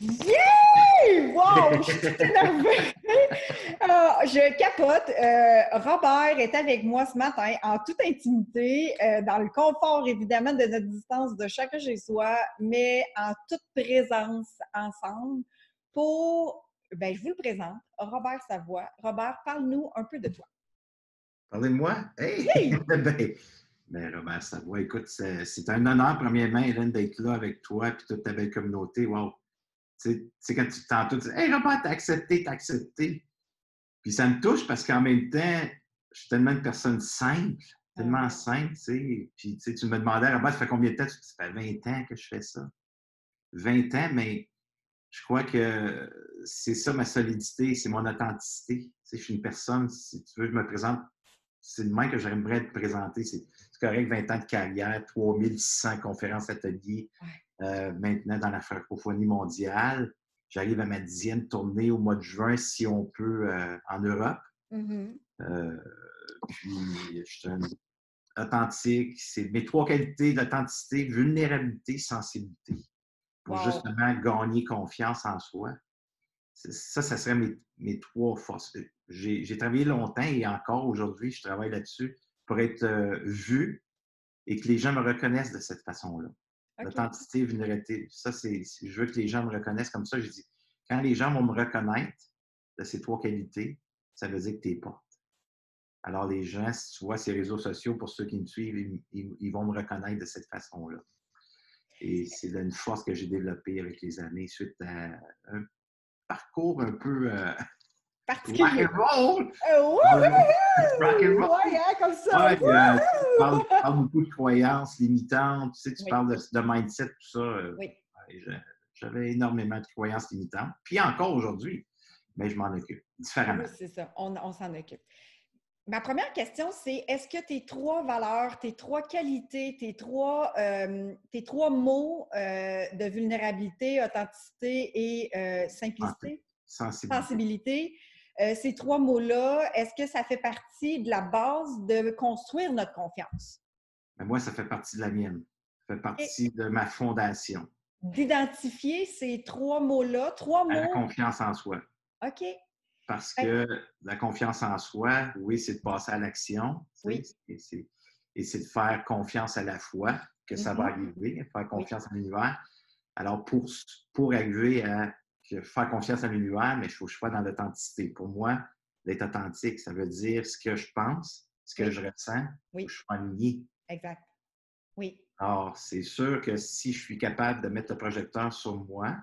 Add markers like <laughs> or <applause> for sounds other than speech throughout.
Yeah! Wow! Je suis énervée! <laughs> Euh, je capote. Euh, Robert est avec moi ce matin en toute intimité, euh, dans le confort évidemment de notre distance de chacun chez soi, mais en toute présence ensemble pour, ben, je vous le présente, Robert Savoie. Robert, parle-nous un peu de toi. Parlez de moi? Hey! <laughs> ben, ben, Robert Savoie, écoute, c'est un honneur, premièrement, Hélène, d'être là avec toi et toute ta belle communauté. Wow! Sais, quand tu t'entends, tu dis Hey Robert, t'as accepté, t'as accepté. Puis ça me touche parce qu'en même temps, je suis tellement une personne simple, tellement simple, tu sais. Puis tu me demandais, Robert, ça fait combien de temps? Tu ça fait 20 ans que je fais ça. 20 ans, mais je crois que c'est ça ma solidité, c'est mon authenticité. Tu sais, je suis une personne, si tu veux, je me présente, c'est le même que j'aimerais te présenter. C'est correct, 20 ans de carrière, 3600 conférences, ateliers, euh, maintenant dans la francophonie mondiale. J'arrive à ma dixième tournée au mois de juin, si on peut, euh, en Europe. Mm-hmm. Euh, puis, je suis authentique. C'est mes trois qualités d'authenticité, vulnérabilité, sensibilité. Pour justement gagner confiance en soi. Ça, ça serait mes, mes trois forces. J'ai travaillé longtemps et encore aujourd'hui, je travaille là-dessus pour être vu et que les gens me reconnaissent de cette façon-là. L'authenticité, vulnérabilité. Ça, c'est, je veux que les gens me reconnaissent comme ça. Je dis, quand les gens vont me reconnaître de ces trois qualités, ça veut dire que tu es porte. Alors, les gens, si tu vois ces réseaux sociaux, pour ceux qui me suivent, ils, vont me reconnaître de cette façon-là. Et c'est une force que j'ai développée avec les années suite à un parcours un peu euh, particulier. Rock and roll! Ouais, hein, comme ça! Ouais, euh, tu parles, beaucoup de croyances limitantes, tu sais, tu parles de, mindset, tout ça. Euh, oui. J'avais énormément de croyances limitantes. Puis encore aujourd'hui, mais je m'en occupe différemment. c'est ça, on, on s'en occupe. Ma première question, c'est est-ce que tes trois valeurs, tes trois qualités, tes trois, euh, tes trois mots de vulnérabilité, authenticité et simplicité, sensibilité, sensibilité euh, ces trois mots-là, est-ce que ça fait partie de la base de construire notre confiance? Ben, moi, ça fait partie de la mienne. Ça fait partie de ma fondation. D'identifier ces trois mots-là, trois mots. La confiance en soi. OK. Parce que la confiance en soi, oui, c'est de passer à l'action. Oui. Et c'est de faire confiance à la foi que ça va mm-hmm. arriver, faire confiance à l'univers. Alors, pour, pour arriver à faire confiance à l'univers, mais il faut que je sois dans l'authenticité. Pour moi, d'être authentique, ça veut dire ce que je pense, ce que je ressens, oui. je suis aligné. Exact. Oui. Alors, c'est sûr que si je suis capable de mettre le projecteur sur moi,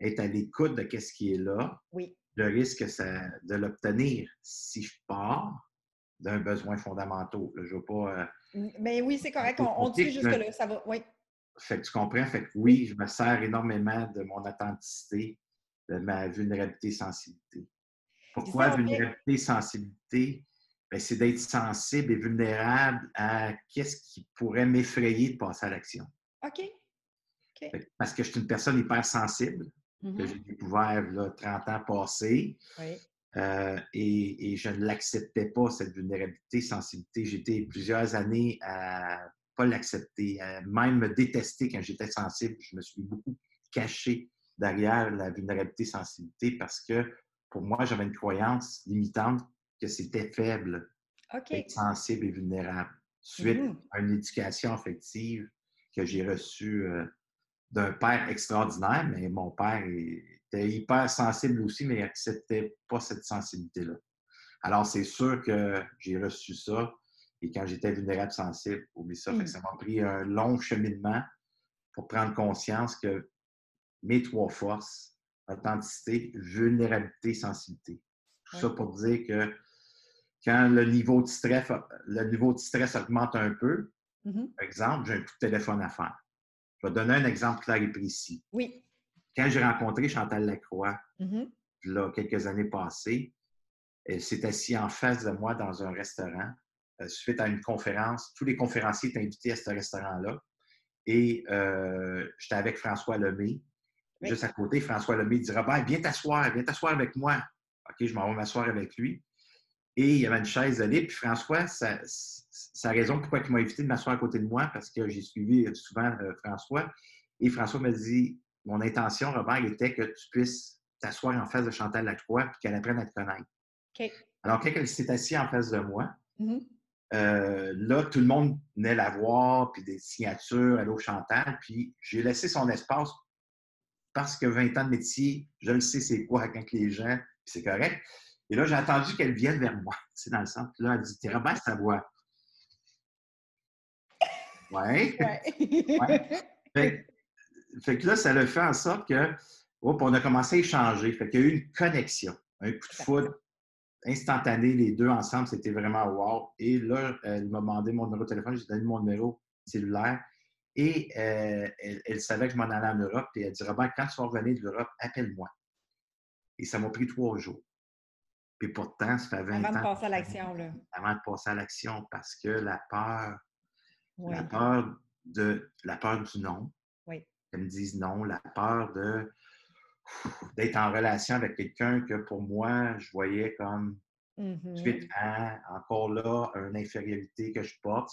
être à l'écoute de ce qui est là, oui. le risque de l'obtenir si je pars d'un besoin fondamental. je ne veux pas. Euh, mais oui, c'est correct. On, on dit jusque-là. Ça va. Oui. Fait que tu comprends? Fait que oui, je me sers énormément de mon authenticité, de ma vulnérabilité sensibilité. Pourquoi vulnérabilité sensibilité? Ben, c'est d'être sensible et vulnérable à qu'est-ce qui pourrait m'effrayer de passer à l'action. OK. Parce que je suis une personne hyper sensible, que mm-hmm. j'ai découvert là, 30 ans passés. Oui. Euh, et, et, je ne l'acceptais pas, cette vulnérabilité, sensibilité. J'étais plusieurs années à pas l'accepter, même me détester quand j'étais sensible. Je me suis beaucoup caché derrière la vulnérabilité sensibilité parce que pour moi, j'avais une croyance limitante que c'était faible d'être sensible et vulnérable. Suite mmh à une éducation affective que j'ai reçue euh, d'un père extraordinaire, mais mon père était hyper sensible aussi, mais il n'acceptait pas cette sensibilité-là. Alors, c'est sûr que j'ai reçu ça et quand j'étais vulnérable sensible, oublie ça. Mmh. ça m'a pris un long cheminement pour prendre conscience que mes trois forces, authenticité, vulnérabilité, sensibilité. Tout ça pour dire que quand le niveau de stress, le niveau de stress augmente un peu, mmh par exemple, j'ai un coup de téléphone à faire. Je vais donner un exemple clair et précis. Oui. Quand j'ai rencontré Chantal Lacroix, mmh là, quelques années passées, elle s'est assise en face de moi dans un restaurant suite à une conférence. Tous les conférenciers étaient invités à ce restaurant-là. Et euh, j'étais avec François Lemay. Juste à côté, François Lemay dit Robert, viens t'asseoir, viens t'asseoir avec moi. OK, je m'en vais m'asseoir avec lui. Et il y avait une chaise de libre. Puis François, sa, raison pourquoi il m'a invité de m'asseoir à côté de moi, parce que j'ai suivi souvent euh, François. Et François m'a dit mon intention, Robert, était que tu puisses t'asseoir en face de Chantal Lacroix puis qu'elle apprenne à te connaître. OK. Alors, quand elle s'est assise en face de moi, Mhm. Euh, là, tout le monde venait la voir, puis des signatures, allô Chantal, puis j'ai laissé son espace parce que 20 ans de métier, je le sais c'est quoi quand les gens, c'est correct. Et là, j'ai attendu qu'elle vienne vers moi, <laughs> sais, dans le centre. Puis là, elle dit T'es Robert Savoie. Ouais. <laughs> Ouais. Fait, fait que là, ça le fait en sorte que, hop, on a commencé à échanger. Fait qu'il y a eu une connexion, un coup de foudre instantané, les deux ensemble, c'était vraiment wow. Et là, elle m'a demandé mon numéro de téléphone, j'ai donné mon numéro cellulaire. Et euh, elle, elle savait que je m'en allais en Europe. Et elle dit Robert, quand tu vas revenir de l'Europe, appelle-moi. Et ça m'a pris trois jours. Puis pourtant, ça fait 20 Avant de ans. passer à l'action, là. Avant de passer à l'action, parce que la peur, Oui. la peur de la peur du non. Oui. Qu'elles me disent non, la peur de d'être en relation avec quelqu'un que pour moi, je voyais comme suite à encore là, une infériorité que je porte.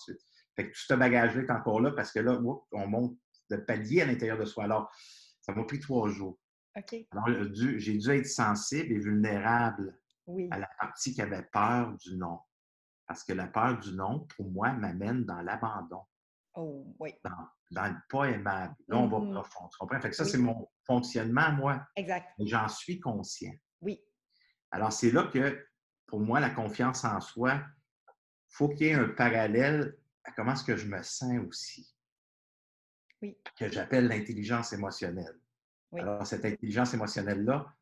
Fait que tout ce bagage-là est encore là parce que là, on monte de palier à l'intérieur de soi. Alors, ça m'a pris trois jours. Alors, j'ai dû- j'ai dû être sensible et vulnérable Oui. à la partie qui avait peur du non. Parce que la peur du non, pour moi, m'amène dans l'abandon Oh, oui. dans le pas aimable. Là, on va profond. Tu comprends? Fait que ça, Oui. c'est mon fonctionnement, moi. Exact. J'en suis conscient. Oui. Alors, c'est là que, pour moi, la confiance en soi, il faut qu'il y ait un parallèle à comment est-ce que je me sens aussi. Oui. Que j'appelle l'intelligence émotionnelle. Oui. Alors, cette intelligence émotionnelle-là,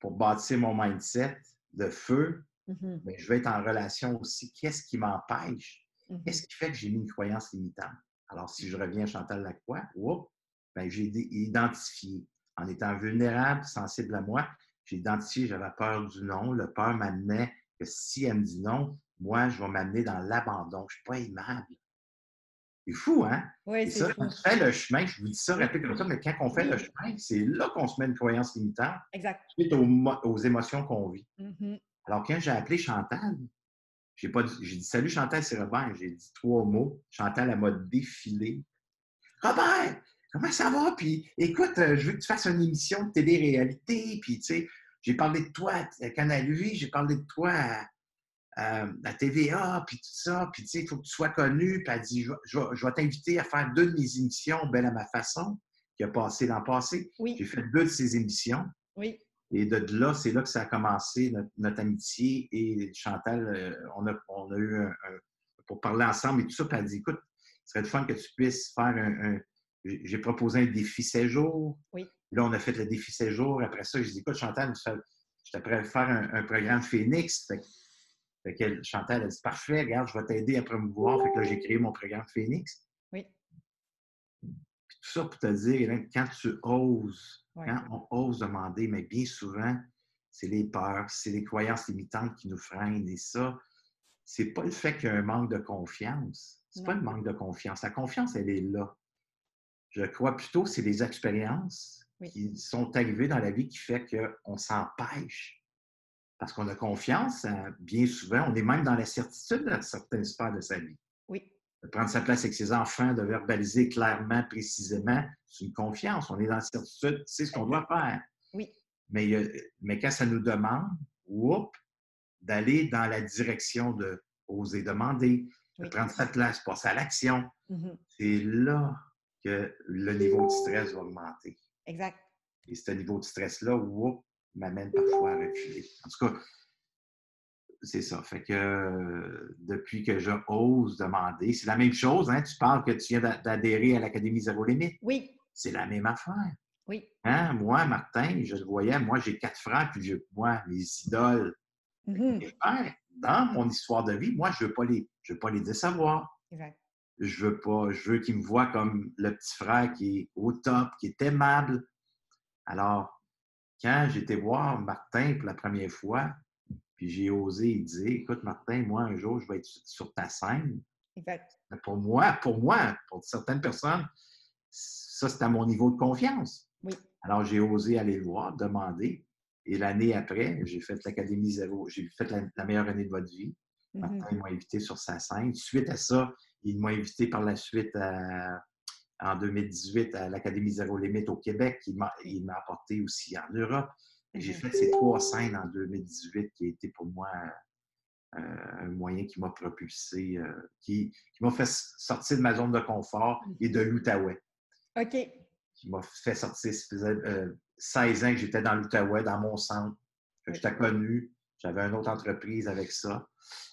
pour bâtir mon mindset de feu, bien, je vais être en relation aussi. Qu'est-ce qui m'empêche. Qu'est-ce qui fait que j'ai mis une croyance limitante? Alors, si je reviens à Chantal Lacroix, whoop, ben, j'ai identifié, en étant vulnérable, sensible à moi, j'ai identifié, j'avais peur du non. Le peur m'amenait que si elle me dit non, moi, je vais m'amener dans l'abandon. Je ne suis pas aimable. C'est fou, hein? Oui, Et c'est ça, fou. quand tu fais le chemin, je vous dis ça rapide comme ça, mais quand on fait Oui. le chemin, c'est là qu'on se met une croyance limitante Exact. suite aux, mo- aux émotions qu'on vit. Mhm. Alors, quand j'ai appelé Chantal, j'ai pas dit, j'ai dit Salut Chantal, c'est Robert. J'ai dit trois mots. Chantal, elle m'a défilé. Robert, comment ça va? Puis écoute, euh, je veux que tu fasses une émission de télé-réalité. Puis tu sais, j'ai parlé de toi à Canal 8, j'ai parlé de toi à, à- à TVA, puis tout ça. Puis tu sais, il faut que tu sois connu. Puis elle dit Je, vais- je vais- je vais t'inviter à faire deux de mes émissions, Belle à ma façon, qui a passé l'an passé. J'ai Oui. fait deux de ces émissions. Oui. Et de là, c'est là que ça a commencé, notre, notre amitié. Et Chantal, euh, on, a, on a eu un, un- pour parler ensemble et tout ça. Puis elle dit écoute, ce serait le fun que tu puisses faire un. un- j'ai proposé un défi 16 jours. Oui. Là, on a fait le défi 16 jours. Après ça, j'ai dit écoute, Chantal, je prêt à faire un, un programme Phoenix. Fait, que- fait que Chantal a dit parfait, regarde, je vais t'aider à promouvoir. Fait que là, j'ai créé mon programme Phoenix. Tout ça pour te dire, quand tu oses, Ouais. quand on ose demander, mais bien souvent, c'est les peurs, c'est les croyances limitantes qui nous freinent. Et ça, c'est pas le fait qu'il y a un manque de confiance. C'est pas le manque de confiance. La confiance, elle est là. Je crois plutôt que c'est les expériences Oui. qui sont arrivées dans la vie qui fait qu'on s'empêche. Parce qu'on a confiance, hein, bien souvent, on est même dans la certitude dans certaines sphères de sa vie. De prendre sa place avec ses enfants, de verbaliser clairement, précisément, c'est une confiance. On est dans la certitude, c'est ce qu'on doit faire. Oui. Mais, mais quand ça nous demande, whoop, d'aller dans la direction de oser demander, de Oui. prendre sa place, passer à l'action, Mhm. c'est là que le niveau de stress va augmenter. Exact. Et ce niveau de stress-là, whoop, m'amène parfois à reculer. En tout cas, c'est ça. Fait que euh, depuis que je ose demander, c'est la même chose. Hein? Tu parles que tu viens d'a- d'adhérer à l'Académie Zéro Limite. Oui. C'est la même affaire. Oui. Hein? Moi, Martin, je le voyais, moi, j'ai quatre frères, puis moi, mes idoles, mes frères, dans mon histoire de vie, moi, je ne veux pas les, je veux pas les décevoir. Exact. Je veux pas, je veux qu'ils me voient comme le petit frère qui est au top, qui est aimable. Alors, quand j'étais voir Martin pour la première fois, puis j'ai osé dire, écoute, Martin, moi, un jour, je vais être sur- ta scène. Exact. Mais pour moi, pour moi, pour certaines personnes, ça, c'est à mon niveau de confiance. Oui. Alors, j'ai osé aller le voir, demander. Et l'année après, j'ai fait l'Académie Zéro. J'ai fait la, la meilleure année de votre vie. Mhm. Martin m'a invité sur sa scène. Suite à ça, il m'a invité par la suite à, en 2018 à l'Académie Zéro Limite au Québec. Il m'a apporté aussi en Europe. J'ai fait ces trois scènes en 2018 qui a été pour moi euh, un moyen qui m'a propulsé, euh, qui, m'a fait sortir de ma zone de confort et de l'Outaouais. OK. Qui m'a fait sortir. Ça faisait 16 ans que j'étais dans l'Outaouais, dans mon centre. J'étais connu. J'avais une autre entreprise avec ça.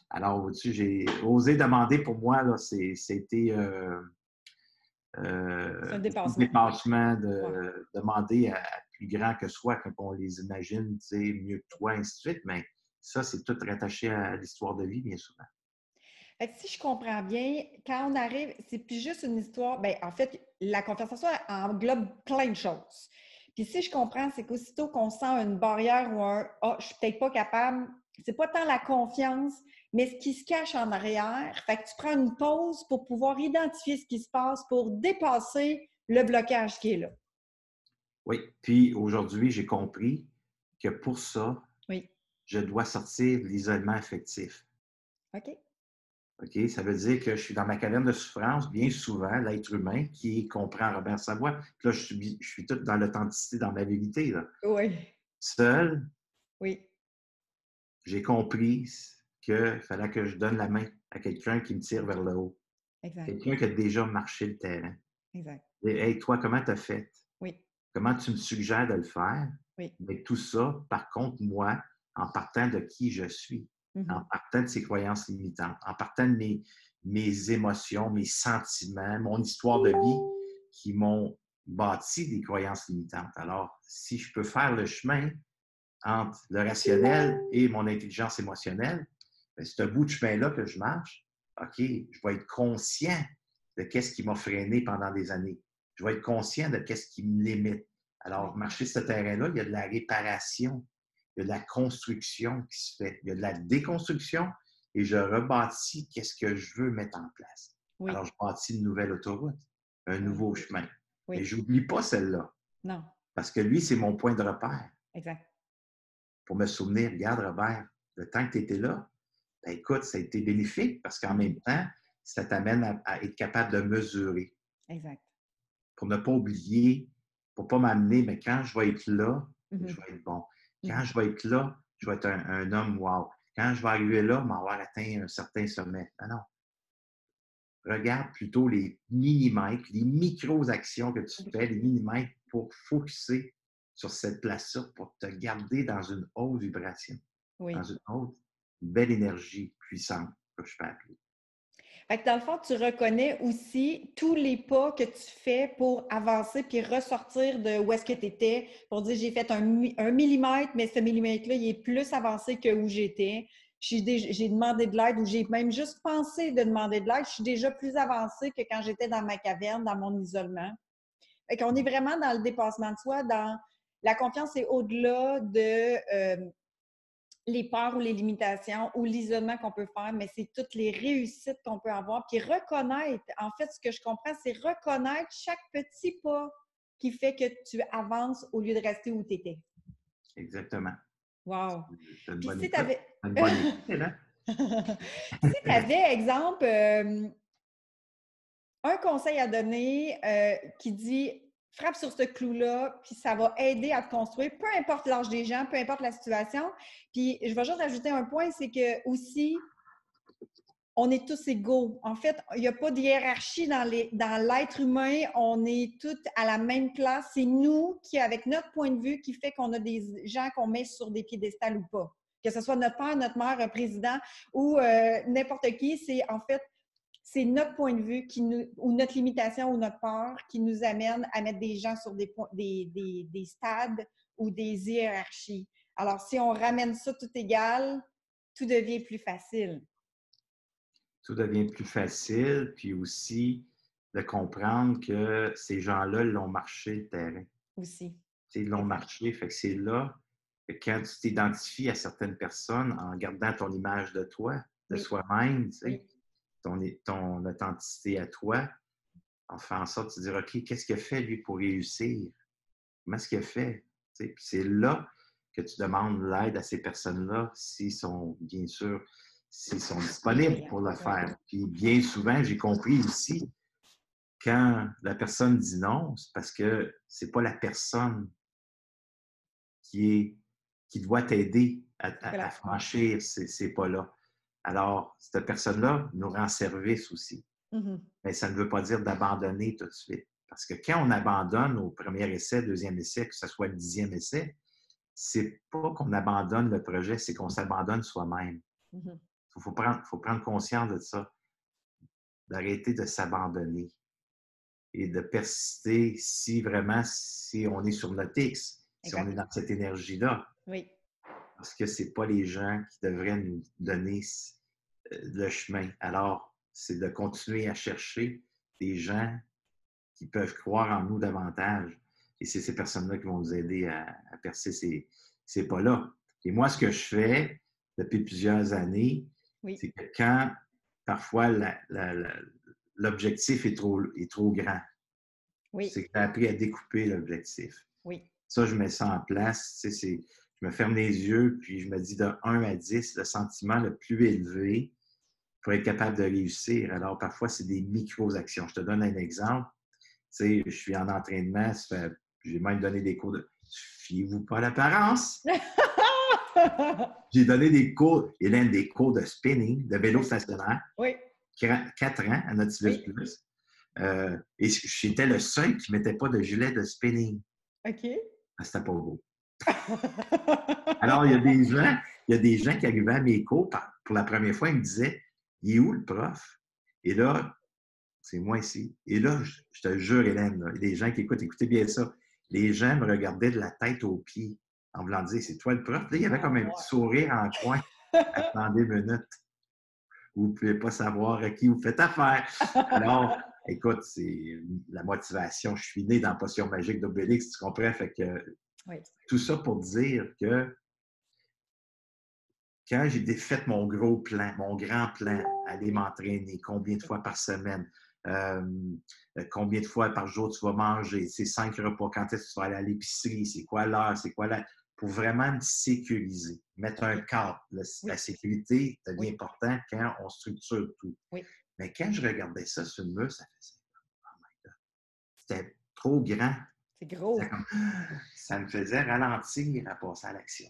Alors, au-dessus, j'ai osé demander pour moi, c'était euh, euh, un dépassement, de demander à, plus grand que soi quand on les imagine, mieux que toi, ainsi de suite. Mais ça, c'est tout rattaché à l'histoire de vie, bien souvent. si je comprends bien, quand on arrive, c'est plus juste une histoire. Bien, en fait, la conversation englobe plein de choses. Puis si je comprends, c'est qu'aussitôt qu'on sent une barrière ou un Ah, oh, je suis peut-être pas capable, c'est pas tant la confiance, mais ce qui se cache en arrière. Fait que tu prends une pause pour pouvoir identifier ce qui se passe pour dépasser le blocage qui est là. Oui, puis aujourd'hui, j'ai compris que pour ça, oui. je dois sortir de l'isolement affectif. OK. OK, ça veut dire que je suis dans ma caverne de souffrance, bien souvent, l'être humain qui comprend Robert Savoie. Puis là, je suis, je suis tout dans l'authenticité, dans ma vérité. Là. Oui. Seul. Oui. J'ai compris qu'il fallait que je donne la main à quelqu'un qui me tire vers le haut. Exact. Quelqu'un qui a déjà marché le terrain. Exact. Et, hey, toi, comment tu as fait? Comment tu me suggères de le faire? Oui. Mais tout ça, par contre, moi, en partant de qui je suis, mm-hmm. en partant de ses croyances limitantes, en partant de mes, mes émotions, mes sentiments, mon histoire de vie qui m'ont bâti des croyances limitantes. Alors, si je peux faire le chemin entre le rationnel et mon intelligence émotionnelle, c'est un bout de chemin-là que je marche. OK, je vais être conscient de qu'est-ce qui m'a freiné pendant des années. Je vais être conscient de qu'est-ce qui me limite. Alors, marcher ce terrain-là, il y a de la réparation, il y a de la construction qui se fait, il y a de la déconstruction et je rebâtis qu'est-ce que je veux mettre en place. Alors, je bâtis une nouvelle autoroute, un nouveau chemin. Et je n'oublie pas celle-là. Non. Parce que lui, c'est mon point de repère. Exact. Pour me souvenir, regarde, Robert, le temps que tu étais là, ben, écoute, ça a été bénéfique parce qu'en même temps, ça t'amène à, être capable de mesurer. Exact. Pour ne pas oublier, pour ne pas m'amener, mais quand je vais être là, mm-hmm. je vais être bon. Mm-hmm. Quand je vais être là, je vais être un, homme wow. Quand je vais arriver là, m'avoir atteint un certain sommet. Non, non. Regarde plutôt les millimètres, les micro-actions que tu fais, les millimètres pour focuser sur cette place-là, pour te garder dans une haute vibration. Oui. Dans une haute belle énergie puissante, que je peux appeler. Dans le fond, tu reconnais aussi tous les pas que tu fais pour avancer puis ressortir de où est-ce que tu étais, pour dire j'ai fait un, millimètre, mais ce millimètre-là, il est plus avancé que où j'étais. J'ai demandé de l'aide ou j'ai même juste pensé de demander de l'aide. Je suis déjà plus avancée que quand j'étais dans ma caverne, dans mon isolement. Fait qu'on est vraiment dans le dépassement de soi, dans la confiance est au-delà de euh, les peurs ou les limitations ou l'isolement qu'on peut faire, mais c'est toutes les réussites qu'on peut avoir. Puis reconnaître, en fait, ce que je comprends, c'est reconnaître chaque petit pas qui fait que tu avances au lieu de rester où tu étais. Exactement. Wow. Puis si tu avais... <laughs> si tu avais, exemple, euh, un conseil à donner euh, qui dit frappe sur ce clou-là, puis ça va aider à te construire, peu importe l'âge des gens, peu importe la situation. Puis je vais juste ajouter un point, c'est que aussi, on est tous égaux. En fait, il n'y a pas de hiérarchie dans l'être humain. On est tous à la même place. C'est nous qui, avec notre point de vue, qui fait qu'on a des gens qu'on met sur des piédestals ou pas. Que ce soit notre père, notre mère, un président ou euh, n'importe qui, c'est en fait c'est notre point de vue qui nous, ou notre limitation ou notre peur qui nous amène à mettre des gens sur des, des, des, stades ou des hiérarchies. Alors, si on ramène ça tout égal, tout devient plus facile. Tout devient plus facile, puis aussi de comprendre que ces gens-là l'ont marché le terrain. Aussi. Ils l'ont marché, fait que c'est là que quand tu t'identifies à certaines personnes en gardant ton image de toi, de soi-même, tu sais, ton, ton authenticité à toi, en faisant en sorte de dire, OK, qu'est-ce qu'il a fait, lui, pour réussir? Comment est-ce qu'il a fait? c'est là que tu demandes l'aide à ces personnes-là s'ils sont, bien sûr, s'ils sont disponibles pour le faire. Puis bien souvent, j'ai compris aussi quand la personne dit non, c'est parce que c'est pas la personne qui, est, qui doit t'aider à, franchir ces, pas-là. Alors, cette personne-là nous rend service aussi. Mm-hmm. Mais ça ne veut pas dire d'abandonner tout de suite. Parce que quand on abandonne au premier essai, deuxième essai, que ce soit le dixième essai, c'est pas qu'on abandonne le projet, c'est qu'on s'abandonne soi-même. Il mm-hmm. faut, prendre, faut prendre conscience de ça, d'arrêter de s'abandonner et de persister si vraiment, si on est sur notre X, si on est dans cette énergie-là. Oui. Parce que ce pas les gens qui devraient nous donner euh, le chemin. Alors, c'est de continuer à chercher des gens qui peuvent croire en nous davantage. Et c'est ces personnes-là qui vont nous aider à, percer ces, ces pas-là. Et moi, ce que je fais depuis plusieurs années, c'est que quand parfois l'objectif est trop, est trop grand, oui. c'est que j'ai appris à découper l'objectif. Oui. Ça, je mets ça en place. Je me ferme les yeux, puis je me dis de 1 à 10, le sentiment le plus élevé pour être capable de réussir. Alors, parfois, c'est des micro-actions. Je te donne un exemple. Tu sais, je suis en entraînement, j'ai même donné des cours de. Fiez-vous pas l'apparence? <laughs> j'ai donné des cours, Hélène, des cours de spinning, de vélo stationnaire. Oui. Quatre ans à Nautilus Plus. Euh, et j'étais le seul qui ne mettait pas de gilet de spinning. OK. Ah, c'était pas beau. <laughs> Alors, il y a des gens, il y a des gens qui arrivaient à mes cours pour la première fois, ils me disaient Il est où le prof? Et là, c'est moi ici. Et là, je, te jure, Hélène, les gens qui écoutent, écoutez bien ça. Les gens me regardaient de la tête aux pieds en voulant dire C'est toi le prof? Là, il y avait comme un petit sourire en coin. Attendez une minute. Vous ne pouvez pas savoir à qui vous faites affaire. Alors, écoute, c'est la motivation. Je suis né dans potion magique d'Obélix, tu comprends? Fait que tout ça pour dire que quand j'ai fait mon gros plan, mon grand plan, aller m'entraîner, combien de fois par semaine, euh, combien de fois par jour tu vas manger, c'est cinq repas, quand est-ce que tu vas aller à l'épicerie, c'est quoi l'heure, c'est quoi l'heure, pour vraiment me sécuriser, mettre un cadre. La, sécurité devient important quand on structure tout. Mais quand je regardais ça sur le mur, ça faisait Oh my God! C'était trop grand. C'est gros. Ça me faisait ralentir à passer à l'action.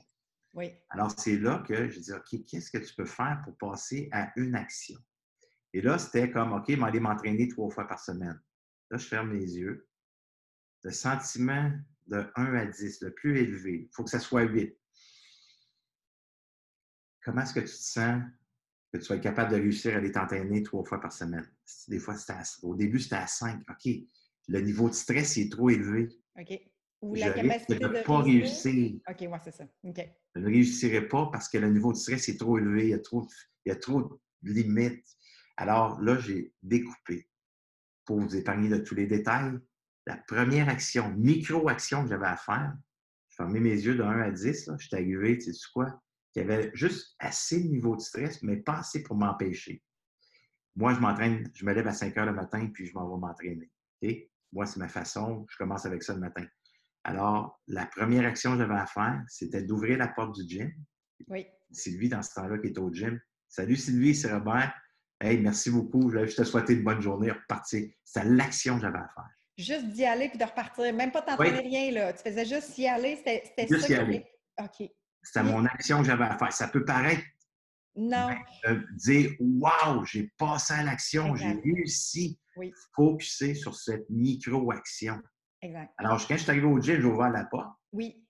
Oui. Alors, c'est là que je dis OK, qu'est-ce que tu peux faire pour passer à une action? Et là, c'était comme OK, m'aller m'entraîner trois fois par semaine. Là, je ferme les yeux. Le sentiment de 1 à 10, le plus élevé, il faut que ça soit 8. Comment est-ce que tu te sens que tu sois capable de réussir à aller t'entraîner trois fois par semaine? Des fois, c'était au début, c'était à 5. OK, le niveau de stress est trop élevé. OK. Ou la capacité de ne pas réussir. OK, moi, c'est ça. OK. Je ne réussirai pas parce que le niveau de stress est trop élevé, il y a trop, il y a trop de limites. Alors là, j'ai découpé pour vous épargner de tous les détails. La première action, micro-action que j'avais à faire, je fermais mes yeux de 1 à 10, je suis arrivé, tu sais quoi? qui avait juste assez de niveau de stress, mais pas assez pour m'empêcher. Moi, je m'entraîne, je me lève à 5 heures le matin, puis je m'en vais m'entraîner. Moi, c'est ma façon, je commence avec ça le matin. Alors, la première action que j'avais à faire, c'était d'ouvrir la porte du gym. Oui. Sylvie, dans ce temps-là, qui était au gym. Salut Sylvie, c'est Robert. Hey, merci beaucoup. Je te souhaiter une bonne journée, repartir. C'était l'action que j'avais à faire. Juste d'y aller puis de repartir. Même pas t'entraîner rien, là. Tu faisais juste y aller. C'était ça. y aller. OK. C'était mon action que j'avais à faire. Ça peut paraître. Non. dire Waouh, j'ai passé à l'action, j'ai réussi. Oui. Focuser sur cette micro-action. Exact. Alors, quand je suis arrivé au gym, j'ai ouvert la porte. Oui.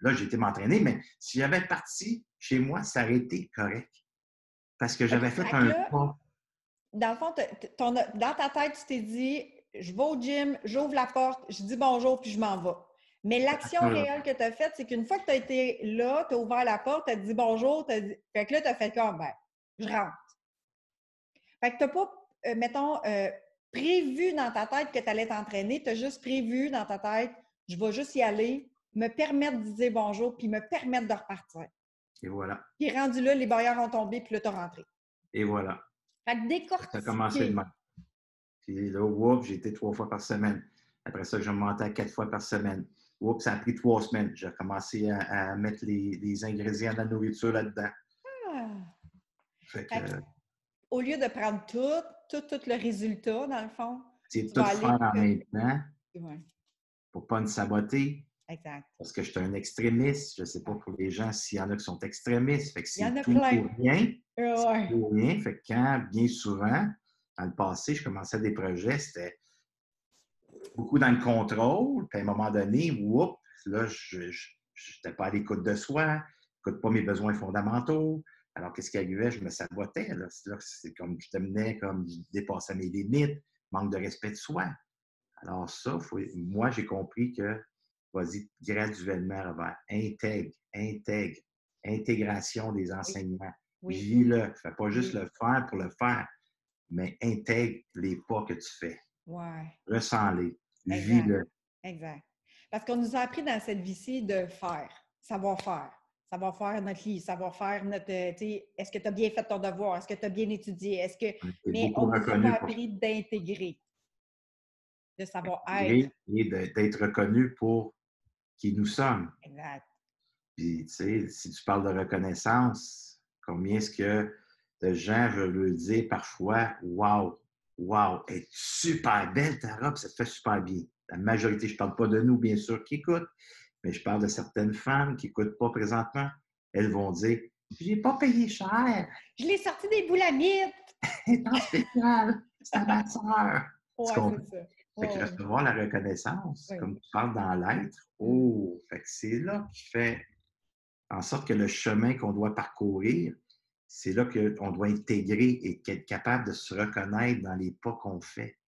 Là, j'ai été m'entraîner, mais si j'avais parti chez moi, ça aurait été correct. Parce que j'avais fait un pas. Dans le fond, dans ta tête, tu t'es dit je vais au gym, j'ouvre la porte, je dis bonjour, puis je m'en vais. Mais l'action réelle que tu as faite, c'est qu'une fois que tu as été là, tu as ouvert la porte, tu as dit bonjour, dit... Fait que là, tu as fait comme, ben, je rentre. Fait que tu n'as pas, euh, mettons, euh, prévu dans ta tête que tu allais t'entraîner, tu as juste prévu dans ta tête, je vais juste y aller, me permettre de dire bonjour, puis me permettre de repartir. Et voilà. Puis rendu là, les barrières ont tombé, puis là, tu as rentré. Et voilà. Fait que décortiquer. Ça a commencé de même. Puis là, whoop, j'ai été trois fois par semaine. Après ça, je montais à quatre fois par semaine. Oups, ça a pris trois semaines. J'ai commencé à, mettre les, ingrédients de la nourriture là-dedans. Ah. Au lieu de prendre tout, tout, tout le résultat, dans le fond, tu tout faire en même temps pour ne pas me saboter. Exact. Parce que je suis un extrémiste. Je ne sais pas pour les gens s'il y en a qui sont extrémistes. Fait que Il y en c'est a tout plein. pour rien. Ouais. C'est pour rien. Fait que quand, bien souvent, dans le passé, je commençais des projets, c'était beaucoup dans le contrôle. Puis à un moment donné, whoop, là, je n'étais pas à l'écoute de soi, je n'écoute pas mes besoins fondamentaux. Alors, qu'est-ce qui arrivait? Je me sabotais. Là. C'est là c'est comme je devenais comme je dépassais mes limites, manque de respect de soi. Alors, ça, faut- moi, j'ai compris que, vas-y, graduellement, Robert, intègre, intègre, intégration des enseignements. Oui. Vis-le. Fais pas juste Oui. le faire pour le faire, mais intègre les pas que tu fais. Ouais. Ressens-les. Exact. Vis-le. Exact. Parce qu'on nous a appris dans cette vie-ci de faire, savoir-faire. Savoir faire notre lit, savoir faire notre. euh, tu sais, Est-ce que tu as bien fait ton devoir? Est-ce que tu as bien étudié? Est-ce que. Mais on nous a pour appris d'intégrer, de savoir être. et d'être reconnu pour qui nous sommes. Exact. Puis, tu sais, si tu parles de reconnaissance, combien est-ce que de gens veulent le dire parfois, Wow, wow, elle est super belle ta robe, ça te fait super bien. La majorité, je ne parle pas de nous, bien sûr, qui écoutent, mais je parle de certaines femmes qui n'écoutent pas présentement. Elles vont dire J'ai pas payé cher, Je l'ai sorti des boulamites! elle est en spécial, c'est ma soeur. Ouais, c'est ça. Fait que recevoir la reconnaissance, Oui. comme tu parles dans l'être, oh, fait que c'est là qui fait en sorte que le chemin qu'on doit parcourir, c'est là qu'on doit intégrer et être capable de se reconnaître dans les pas qu'on fait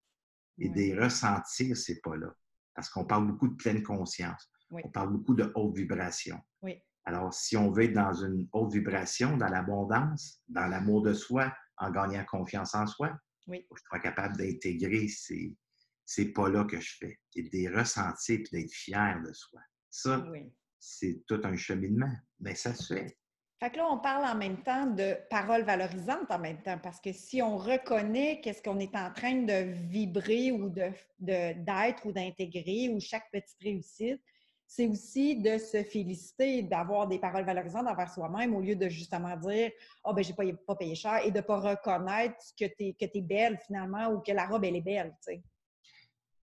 et de ressentir ces pas-là. Parce qu'on parle beaucoup de pleine conscience. Oui. On parle beaucoup de haute vibration. Oui. Alors, si on veut être dans une haute vibration, dans l'abondance, dans l'amour de soi, en gagnant confiance en soi, Oui. je sois capable d'intégrer ces, ces pas-là que je fais et de les ressentir et d'être fier de soi. Ça, Oui. c'est tout un cheminement. Mais ça se fait. Fait que là, on parle en même temps de paroles valorisantes en même temps, parce que si on reconnaît qu'est-ce qu'on est en train de vibrer ou de, de- d'être ou d'intégrer, ou chaque petite réussite, c'est aussi de se féliciter, d'avoir des paroles valorisantes envers soi-même au lieu de justement dire « Ah, ben j'ai pas, pas payé cher » et de pas reconnaître que tu es, que belle finalement ou que la robe, elle est belle, tu sais.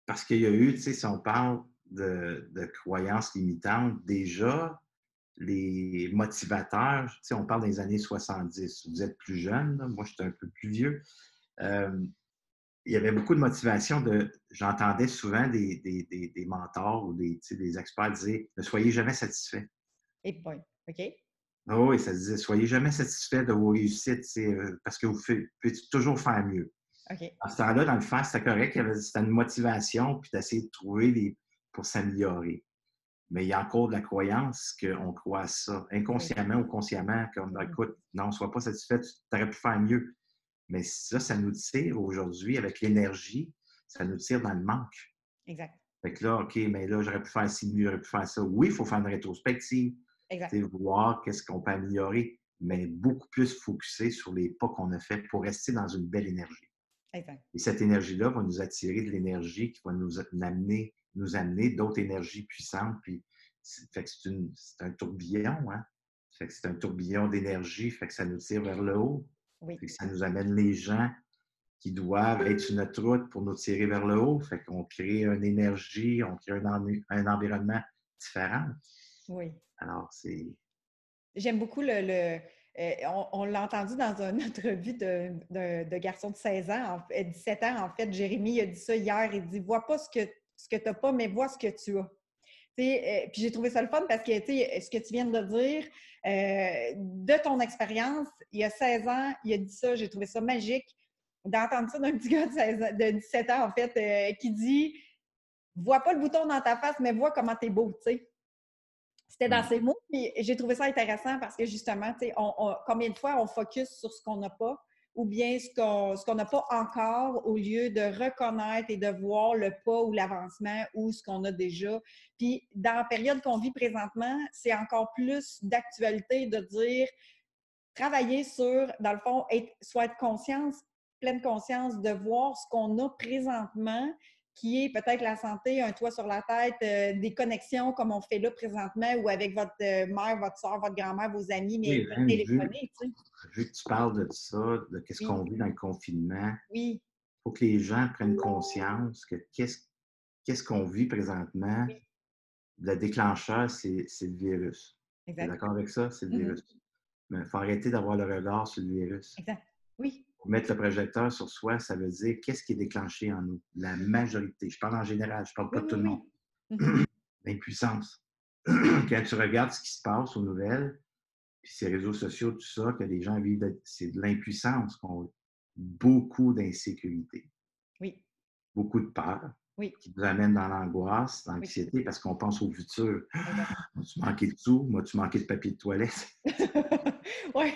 Parce qu'il y a eu, tu sais, si on parle de, de croyances limitantes, déjà, les motivateurs, tu sais, on parle des années 70. Vous êtes plus jeune, là, moi, je suis un peu plus vieux. Euh, il y avait beaucoup de motivation de. J'entendais souvent des, des, des, des mentors ou des, tu sais, des experts dire ne soyez jamais satisfait. Et point. OK? Ah oui, ça disait soyez jamais satisfait de vos réussites euh, parce que vous pouvez toujours faire mieux? OK. À ce temps-là, dans le fond, c'était correct. C'était une motivation puis d'essayer de trouver des, pour s'améliorer. Mais il y a encore de la croyance qu'on croit à ça, inconsciemment ou consciemment, comme écoute, non, sois pas satisfait, tu aurais pu faire mieux. Mais ça, ça nous tire aujourd'hui avec l'énergie, ça nous tire dans le manque. Exact. Fait que là, OK, mais là, j'aurais pu faire ci mieux, j'aurais pu faire ça. Oui, il faut faire une rétrospective, Exact. voir qu'est-ce qu'on peut améliorer, mais beaucoup plus focusé sur les pas qu'on a fait pour rester dans une belle énergie. Exact. Et cette énergie-là va nous attirer de l'énergie qui va nous amener, nous amener d'autres énergies puissantes. Puis, c'est- fait que c'est, une- c'est un tourbillon, hein? Fait que c'est un tourbillon d'énergie, fait que ça nous tire vers le haut. Oui. Fait que ça nous amène les gens qui doivent être sur notre route pour nous tirer vers le haut. Fait qu'on crée une énergie, on crée un, envi- un environnement différent. Oui. Alors, c'est. J'aime beaucoup le. le- euh, on on l'a entendu dans une entrevue de, de, de garçon de 16 ans, en fait, 17 ans, en fait. Jérémy a dit ça hier. Il dit Vois pas ce que, ce que tu n'as pas, mais vois ce que tu as. Euh, puis j'ai trouvé ça le fun parce que ce que tu viens de dire, euh, de ton expérience, il y a 16 ans, il a dit ça, j'ai trouvé ça magique d'entendre ça d'un <laughs> petit gars de, 16 ans- de 17 ans, en fait, euh, qui dit Vois pas le bouton dans ta face, mais vois comment tu es beau, tu sais. C'était dans Mm. ces mots, puis j'ai trouvé ça intéressant parce que justement, tu sais, on, on- combien de fois on focus sur ce qu'on n'a pas ou bien ce qu'on qu'on n'a pas encore au lieu de reconnaître et de voir le pas ou l'avancement ou ce qu'on a déjà. Puis dans la période qu'on vit présentement, c'est encore plus d'actualité de dire travailler sur, dans le fond, soit être conscience, pleine conscience de voir ce qu'on a présentement, qui est peut-être la santé, un toit sur la tête, euh, des connexions comme on fait là présentement ou avec votre euh, mère, votre soeur, votre grand-mère, vos amis, mais Oui, téléphoner, tu sais. Vu que tu parles de ça, de qu'est-ce Oui. qu'on vit dans le confinement, Oui, faut que les gens prennent conscience que qu'est-ce qu'on vit présentement. Le déclencheur, c'est le virus. D'accord avec ça? C'est le mm-hmm. virus. Mais il faut arrêter d'avoir le regard sur le virus. Exact. Oui. Mettre le projecteur sur soi, ça veut dire qu'est-ce qui est déclenché en nous? La majorité. Je parle en général, je ne parle pas de tout le monde. Mm-hmm. <clears throat> L'impuissance. <clears throat> Quand tu regardes ce qui se passe aux nouvelles, puis ces réseaux sociaux, tout ça, que les gens vivent, c'est de l'impuissance qu'on beaucoup d'insécurité. Oui. Beaucoup de peur. Oui. Qui nous amène dans l'angoisse, dans l'anxiété, parce qu'on pense au futur. M'as-tu manqué de sous? M'as-tu manqué de papier de toilette? <laughs> oui.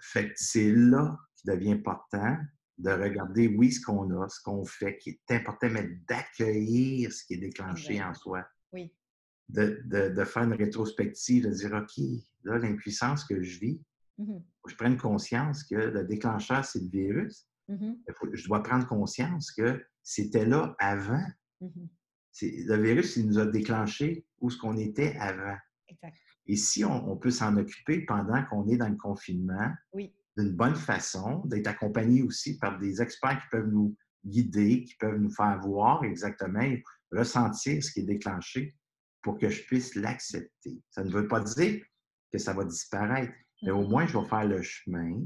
Fait que c'est là devient important de regarder, oui, ce qu'on a, ce qu'on fait, qui est important, mais d'accueillir ce qui est déclenché en soi. Oui. De, de, de, faire une rétrospective, de dire, OK, là, l'impuissance que je vis, mm-hmm. que je prenne conscience que le déclencheur, c'est le virus. Mm-hmm. Je dois prendre conscience que c'était là avant. Mm-hmm. Le virus, il nous a déclenché où ce qu'on était avant. Exact. Et si on, peut s'en occuper pendant qu'on est dans le confinement, oui. D'une bonne façon, d'être accompagné aussi par des experts qui peuvent nous guider, qui peuvent nous faire voir exactement, ressentir ce qui est déclenché pour que je puisse l'accepter. Ça ne veut pas dire que ça va disparaître, mais au mm-hmm. moins, je vais faire le chemin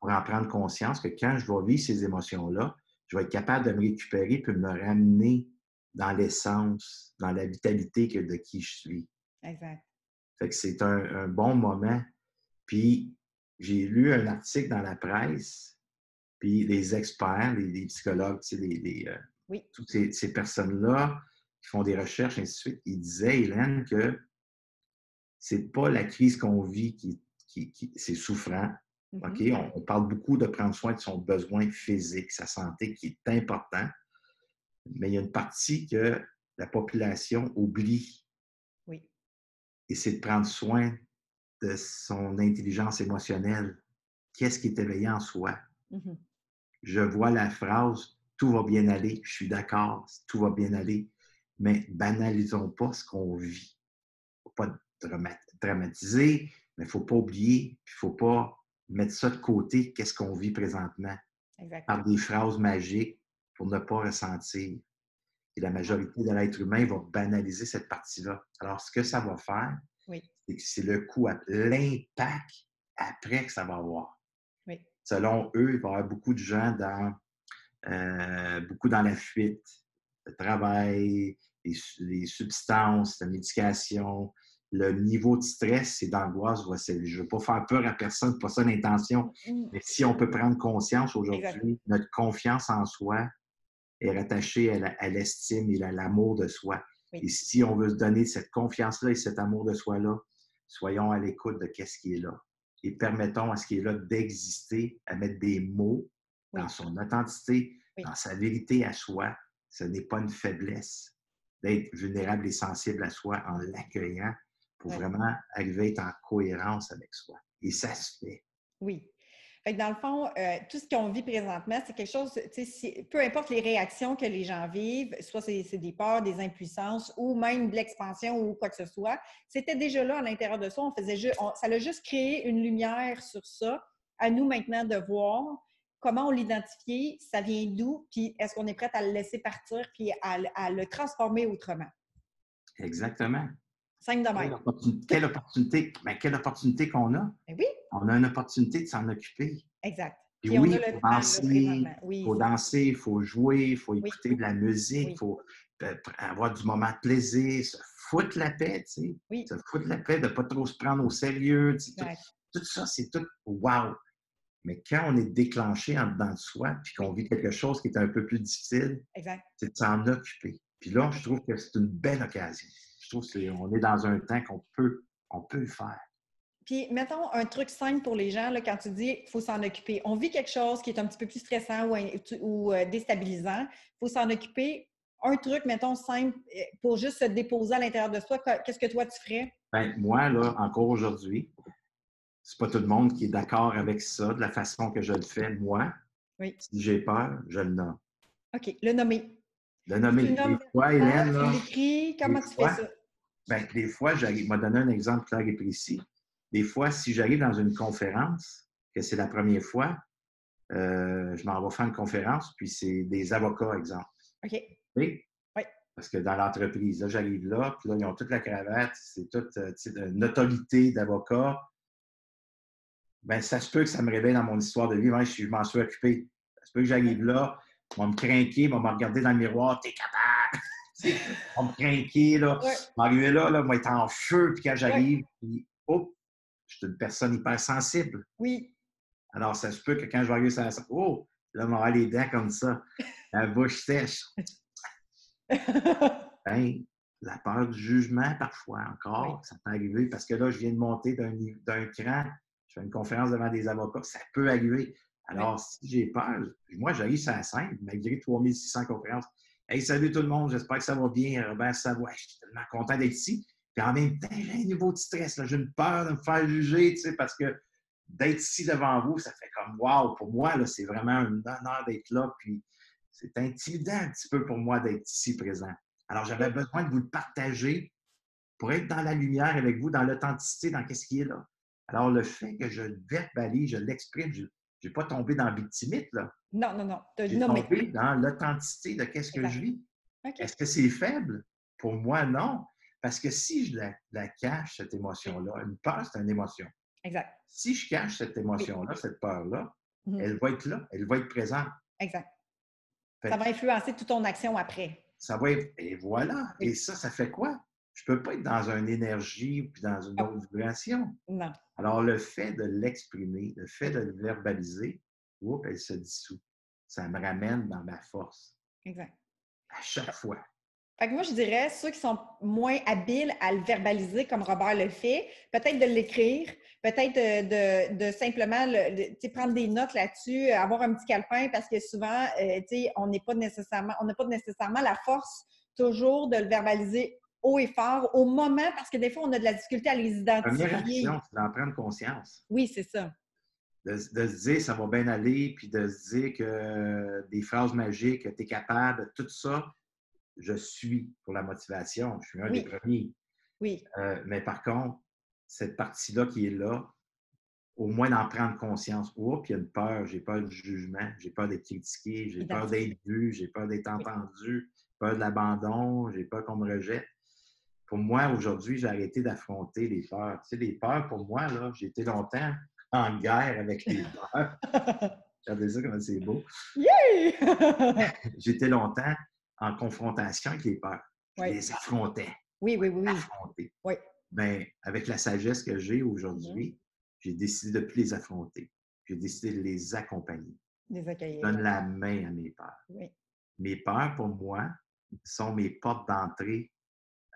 pour en prendre conscience que quand je vais vivre ces émotions-là, je vais être capable de me récupérer puis me ramener dans l'essence, dans la vitalité de qui je suis. Exact. Fait que c'est un, bon moment. Puis, j'ai lu un article dans la presse, puis les experts, les, psychologues, les, euh, toutes ces, personnes-là qui font des recherches, ainsi de suite, ils disaient, Hélène, que c'est pas la crise qu'on vit qui, qui, c'est souffrant. Mm-hmm. On, on, parle beaucoup de prendre soin de son besoin physique, sa santé, qui est important. Mais il y a une partie que la population oublie. Oui. Et c'est de prendre soin de son intelligence émotionnelle. Qu'est-ce qui est éveillé en soi? Mm-hmm. Je vois la phrase Tout va bien aller. Je suis d'accord, tout va bien aller. Mais banalisons pas ce qu'on vit. Faut pas dramatiser, mais il ne faut pas oublier, il ne faut pas mettre ça de côté, qu'est-ce qu'on vit présentement, par des phrases magiques pour ne pas ressentir. Et la majorité de l'être humain va banaliser cette partie-là. Alors, ce que ça va faire, que c'est le coût, l'impact après que ça va avoir. Selon eux, il va y avoir beaucoup de gens dans, euh, beaucoup dans la fuite, le travail, les, substances, la médication, le niveau de stress et d'angoisse va. Je ne veux pas faire peur à personne, pas ça l'intention, mais si on peut prendre conscience aujourd'hui, notre confiance en soi est rattachée à l'estime et à l'amour de soi. Et si on veut se donner cette confiance-là et cet amour de soi-là, soyons à l'écoute de qu'est-ce qui est là. Et permettons à ce qui est là d'exister, à mettre des mots dans son authenticité, dans sa vérité à soi. Ce n'est pas une faiblesse d'être vulnérable et sensible à soi en l'accueillant pour vraiment arriver à être en cohérence avec soi. Et ça se fait. Oui. Dans le fond, euh, tout ce qu'on vit présentement, c'est quelque chose, peu importe les réactions que les gens vivent, soit c'est des peurs, des impuissances ou même de l'expansion ou quoi que ce soit, c'était déjà là à l'intérieur de soi. On faisait juste, ça a juste créé une lumière sur ça. À nous maintenant de voir comment on l'identifie, ça vient d'où, puis est-ce qu'on est prêt à le laisser partir puis à le transformer autrement. Exactement. Cinq de Quelle opportunité, mais quelle opportunité qu'on a? Ben oui. On a une opportunité de s'en occuper. Exact. Puis oui, il faut danser, il faut danser, il faut jouer, il faut écouter de la musique, il faut euh, avoir du moment de plaisir, se foutre la paix, tu sais. Oui. Se foutre la paix, de ne pas trop se prendre au sérieux. tout, tout, ça, c'est tout wow. Mais quand on est déclenché en dedans de soi, puis qu'on vit quelque chose qui est un peu plus difficile, c'est de s'en occuper. Puis là, je trouve que c'est une belle occasion trouve qu'on est dans un temps qu'on peut, on peut le faire. Puis, mettons un truc simple pour les gens, là, quand tu dis qu'il faut s'en occuper. On vit quelque chose qui est un petit peu plus stressant ou, euh, déstabilisant. Il faut s'en occuper. Un truc, mettons, simple euh, pour juste se déposer à l'intérieur de soi. Qu'est-ce que toi, tu ferais? Bien, moi, là, encore aujourd'hui, c'est pas tout le monde qui est d'accord avec ça, de la façon que je le fais. Moi, oui. si j'ai peur, je le nomme. OK. Le nommer. Le nommer. Des fois, Hélène, là, comment tu fais ça? Bien, des fois, j'arrive, m'a donné un exemple clair et précis. Des fois, si j'arrive dans une conférence, que c'est la première fois, euh, je m'en vais faire une conférence, puis c'est des avocats, exemple. OK. Oui? Oui. Parce que dans l'entreprise, là, j'arrive là, puis là, ils ont toute la cravate, c'est toute euh, une autorité d'avocat. Bien, ça se peut que ça me réveille dans mon histoire de vie. Moi, je, m'en suis occupé. Ça se peut que j'arrive là, ils vont me craquer, ils vont me regarder dans le miroir, t'es capable! Vont me craquer, là. Ouais. M'arriver là, là, moi, être en feu, puis quand j'arrive, puis, oh, je suis une personne hyper sensible. Oui. Alors, ça se peut que quand je vais arriver sur la oh, là, on les dents comme ça, <laughs> la bouche sèche. <laughs> ben, la peur du jugement, parfois encore, ça peut arriver parce que là, je viens de monter d'un cran, je fais une conférence devant des avocats, ça peut arriver. Alors, si j'ai peur, moi, j'arrive sur la scène, malgré 3600 conférences. Hey, salut tout le monde, j'espère que ça va bien. Robert Savoie, je suis tellement content d'être ici. Puis en même temps, j'ai un niveau de stress, j'ai une peur de me faire juger, tu sais, parce que d'être ici devant vous, ça fait comme wow, pour moi, c'est vraiment un honneur d'être là. Puis c'est intimidant un petit peu pour moi d'être ici présent. Alors, j'avais besoin de vous le partager pour être dans la lumière avec vous, dans l'authenticité, dans ce qui est là. Alors, le fait que je verbalise, je l'exprime, je n'ai pas tombé dans le victimite, là. Non, non, non. J'ai tombé dans l'authenticité de qu'est-ce que je vis. Est-ce que c'est faible? Pour moi, non. Parce que si je la cache, cette émotion-là, une peur, c'est une émotion. Exact. Si je cache cette émotion-là, cette peur-là, mmh elle va être là, elle va être présente. Exact. ça va influencer toute ton action après. Ça va être... Et voilà. Et ça, ça fait quoi? Je ne peux pas être dans une énergie puis dans une autre vibration. Non. Alors, le fait de l'exprimer, le fait de le verbaliser, oups, elle se dissout. Ça me ramène dans ma force. Exact. À chaque fois. Fait que moi, je dirais, ceux qui sont moins habiles à le verbaliser comme Robert le fait, peut-être de l'écrire, peut-être de, de, simplement le, prendre des notes là-dessus, avoir un petit calepin, parce que souvent, euh, on n'est pas nécessairement, on n'a pas nécessairement la force toujours de le verbaliser haut et fort au moment, parce que des fois, on a de la difficulté à les identifier. La première action, c'est d'en prendre conscience. Oui, c'est ça. De, de, se dire ça va bien aller, puis de se dire que des phrases magiques, tu es capable, tout ça, je suis pour la motivation. Je suis un des premiers. Oui. Euh, mais par contre, cette partie-là qui est là, au moins d'en prendre conscience. Oups, il y a une peur. J'ai peur du jugement, j'ai peur d'être critiqué, j'ai peur d'être vu, j'ai peur d'être entendu, peur de l'abandon, j'ai peur qu'on me rejette. Pour moi, aujourd'hui, j'ai arrêté d'affronter les peurs. Tu sais, les peurs, pour moi, là, j'ai été longtemps en guerre avec les <laughs> peurs. Regardez ça, comment c'est beau. Yeah! <laughs> J'étais longtemps en confrontation avec les peurs. Je les affrontais. Oui, oui, oui. Affronter. Oui. Bien, avec la sagesse que j'ai aujourd'hui, j'ai décidé de ne plus les affronter. J'ai décidé de les accompagner. Les accueillir. Je donne la main à mes peurs. Oui. Mes peurs, pour moi, sont mes portes d'entrée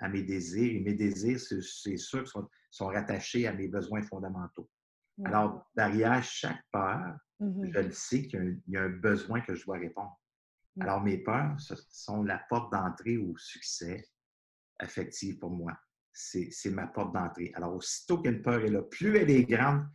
à mes désirs. Et mes désirs, c'est sûr, sont, sont rattachés à mes besoins fondamentaux. Alors, derrière chaque peur, mm-hmm. je le sais qu'il y, a un besoin que je dois répondre. Mm. Alors, mes peurs ce sont la porte d'entrée au succès affectif pour moi. C'est ma porte d'entrée. Alors, aussitôt qu'une peur est là, plus elle est grande,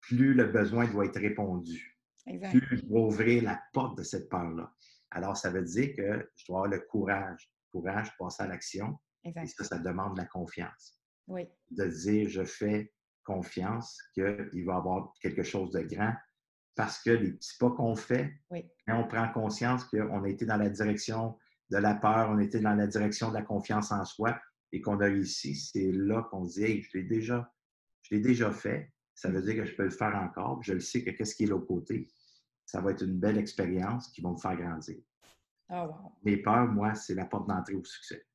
plus le besoin doit être répondu. Plus je dois ouvrir la porte de cette peur-là. Alors, ça veut dire que je dois avoir le courage. Le courage de passer à l'action. Et ça, ça demande la confiance. Oui. De dire, je fais confiance qu'il va y avoir quelque chose de grand parce que les petits pas qu'on fait, quand on prend conscience qu'on a été dans la direction de la peur, on a été dans la direction de la confiance en soi et qu'on a réussi, c'est là qu'on dit Hey, je l'ai déjà, je l'ai déjà fait. Ça veut dire que je peux le faire encore. Je le sais que qu'est-ce qui est l'autre côté. Ça va être une belle expérience qui va me faire grandir. Oh, wow. Mes peurs, moi, c'est la porte d'entrée au succès.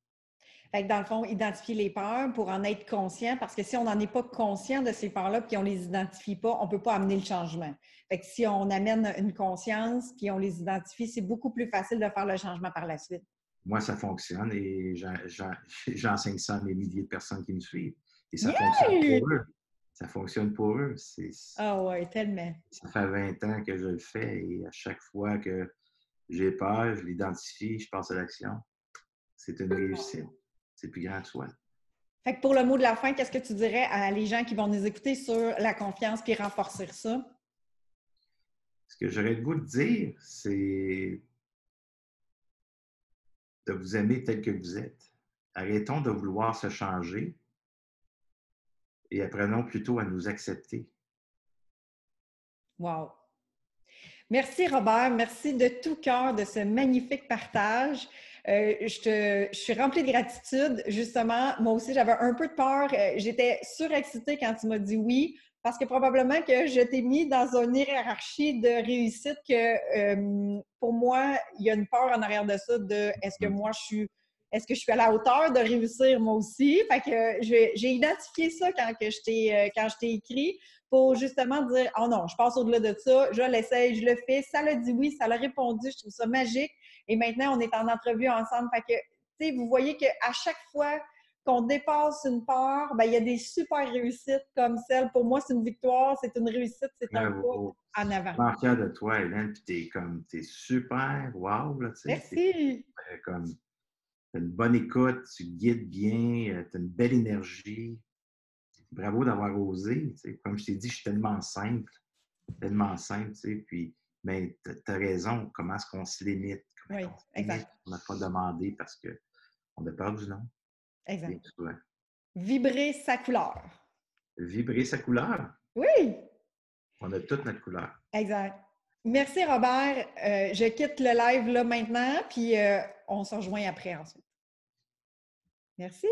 Fait que dans le fond, identifier les peurs pour en être conscient, parce que si on n'en est pas conscient de ces peurs-là, puis on ne les identifie pas, on ne peut pas amener le changement. Fait que si on amène une conscience, puis on les identifie, c'est beaucoup plus facile de faire le changement par la suite. Moi, ça fonctionne et <laughs> j'enseigne ça à mes milliers de personnes qui me suivent. Et ça fonctionne pour eux. Ça fonctionne pour eux. Ah oui, tellement. Ça fait 20 ans que je le fais et à chaque fois que j'ai peur, je l'identifie, je passe à l'action. C'est une réussite c'est plus grand que soi. Fait que pour le mot de la fin, qu'est-ce que tu dirais à les gens qui vont nous écouter sur la confiance puis renforcer ça? Ce que j'aurais le goût de dire, c'est de vous aimer tel que vous êtes. Arrêtons de vouloir se changer et apprenons plutôt à nous accepter. Wow! Merci, Robert. Merci de tout cœur de ce magnifique partage. Euh, je, suis remplie de gratitude. Justement, moi aussi, j'avais un peu de peur. Euh, j'étais surexcitée quand tu m'as dit oui, parce que probablement que je t'ai mis dans une hiérarchie de réussite que euh, pour moi, il y a une peur en arrière de ça de est-ce que moi je suis est-ce que je suis à la hauteur de réussir moi aussi? Fait que j'ai identifié ça quand, que je t'ai, quand je t'ai écrit pour justement dire Oh non, je passe au-delà de ça, je l'essaye, je le fais. Ça l'a dit oui, ça l'a répondu, je trouve ça magique. Et maintenant, on est en entrevue ensemble. Fait que, tu sais, vous voyez qu'à chaque fois qu'on dépasse une part, ben, il y a des super réussites comme celle. Pour moi, c'est une victoire, c'est une réussite, c'est un pas en avant. Je suis fier de toi, Hélène, puis t'es comme, t'es super, wow, là, tu sais. Merci! Comme, t'as une bonne écoute, tu guides bien, euh, t'as une belle énergie. Bravo d'avoir osé, tu sais. Comme je t'ai dit, je suis tellement simple, tellement simple, tu sais, puis mais tu as raison, comment est-ce qu'on se limite? Oui, exact. On n'a pas demandé parce qu'on a peur du nom. Exact. Vibrer sa couleur. Vibrer sa couleur? Oui. On a toute notre couleur. Exact. Merci, Robert. Euh, je quitte le live là maintenant, puis euh, on se rejoint après ensuite. Merci.